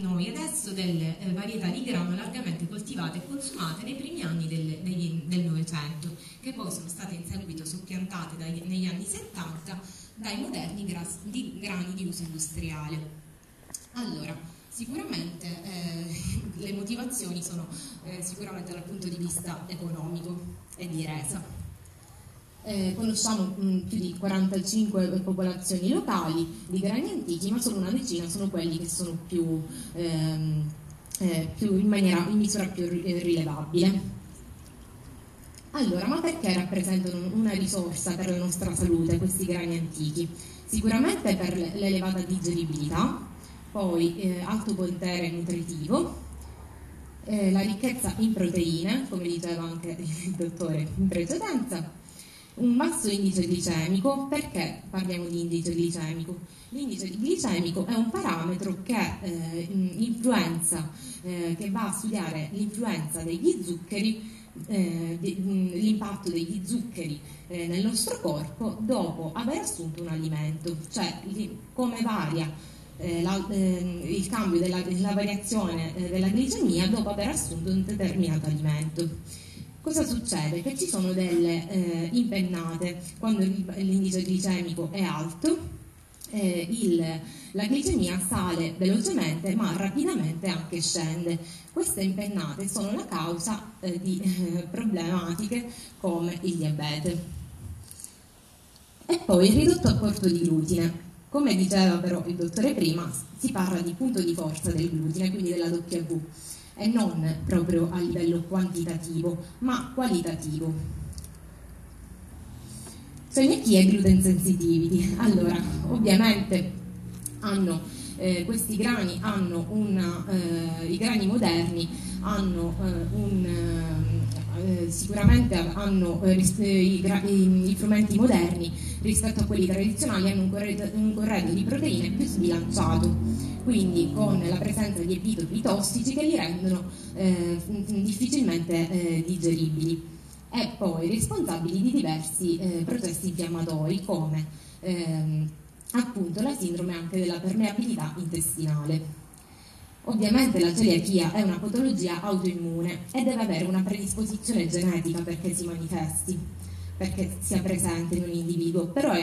noi adesso delle eh, varietà di grano largamente coltivate e consumate nei primi anni del, degli, del Novecento, che poi sono state in seguito soppiantate dai, negli anni 70 dai moderni gras, di, grani di uso industriale. Allora, sicuramente eh, le motivazioni sono eh, sicuramente dal punto di vista economico e di resa. Eh, conosciamo mh, più di 45 popolazioni locali di grani antichi, ma solo una decina sono quelli che sono più, ehm, eh, più in, maniera, in, misura più rilevabile. Allora, ma perché rappresentano una risorsa per la nostra salute questi grani antichi? Sicuramente per l'elevata digeribilità, poi eh, alto potere nutritivo, eh, la ricchezza in proteine, come diceva anche il dottore in precedenza, un basso indice glicemico, perché parliamo di indice glicemico? L'indice glicemico è un parametro che eh, eh, che va a studiare l'influenza degli zuccheri, eh, l'impatto degli zuccheri eh, nel nostro corpo dopo aver assunto un alimento, cioè come varia eh, la, eh, il cambio della, della variazione della glicemia dopo aver assunto un determinato alimento. Cosa succede? Che ci sono delle eh, impennate quando l'indice glicemico è alto, eh, il, la glicemia sale velocemente ma rapidamente anche scende. Queste impennate sono la causa eh, di eh, problematiche come il diabete. E poi il ridotto apporto di glutine. Come diceva però il dottore prima, si parla di punto di forza del glutine, quindi della W e non proprio a livello quantitativo, ma qualitativo. Cioè chi è gluten sensitivity? Allora, ovviamente hanno, eh, questi grani hanno una, eh, i grani moderni hanno eh, un, eh, eh, sicuramente hanno eh, i, frumenti moderni rispetto a quelli tradizionali hanno un corredo di proteine più sbilanciato quindi con la presenza di epitopi tossici che li rendono eh, difficilmente eh, digeribili e poi responsabili di diversi eh, processi infiammatori come ehm, appunto la sindrome anche della permeabilità intestinale. Ovviamente la celiachia è una patologia autoimmune e deve avere una predisposizione genetica perché si manifesti, perché sia presente in un individuo, però è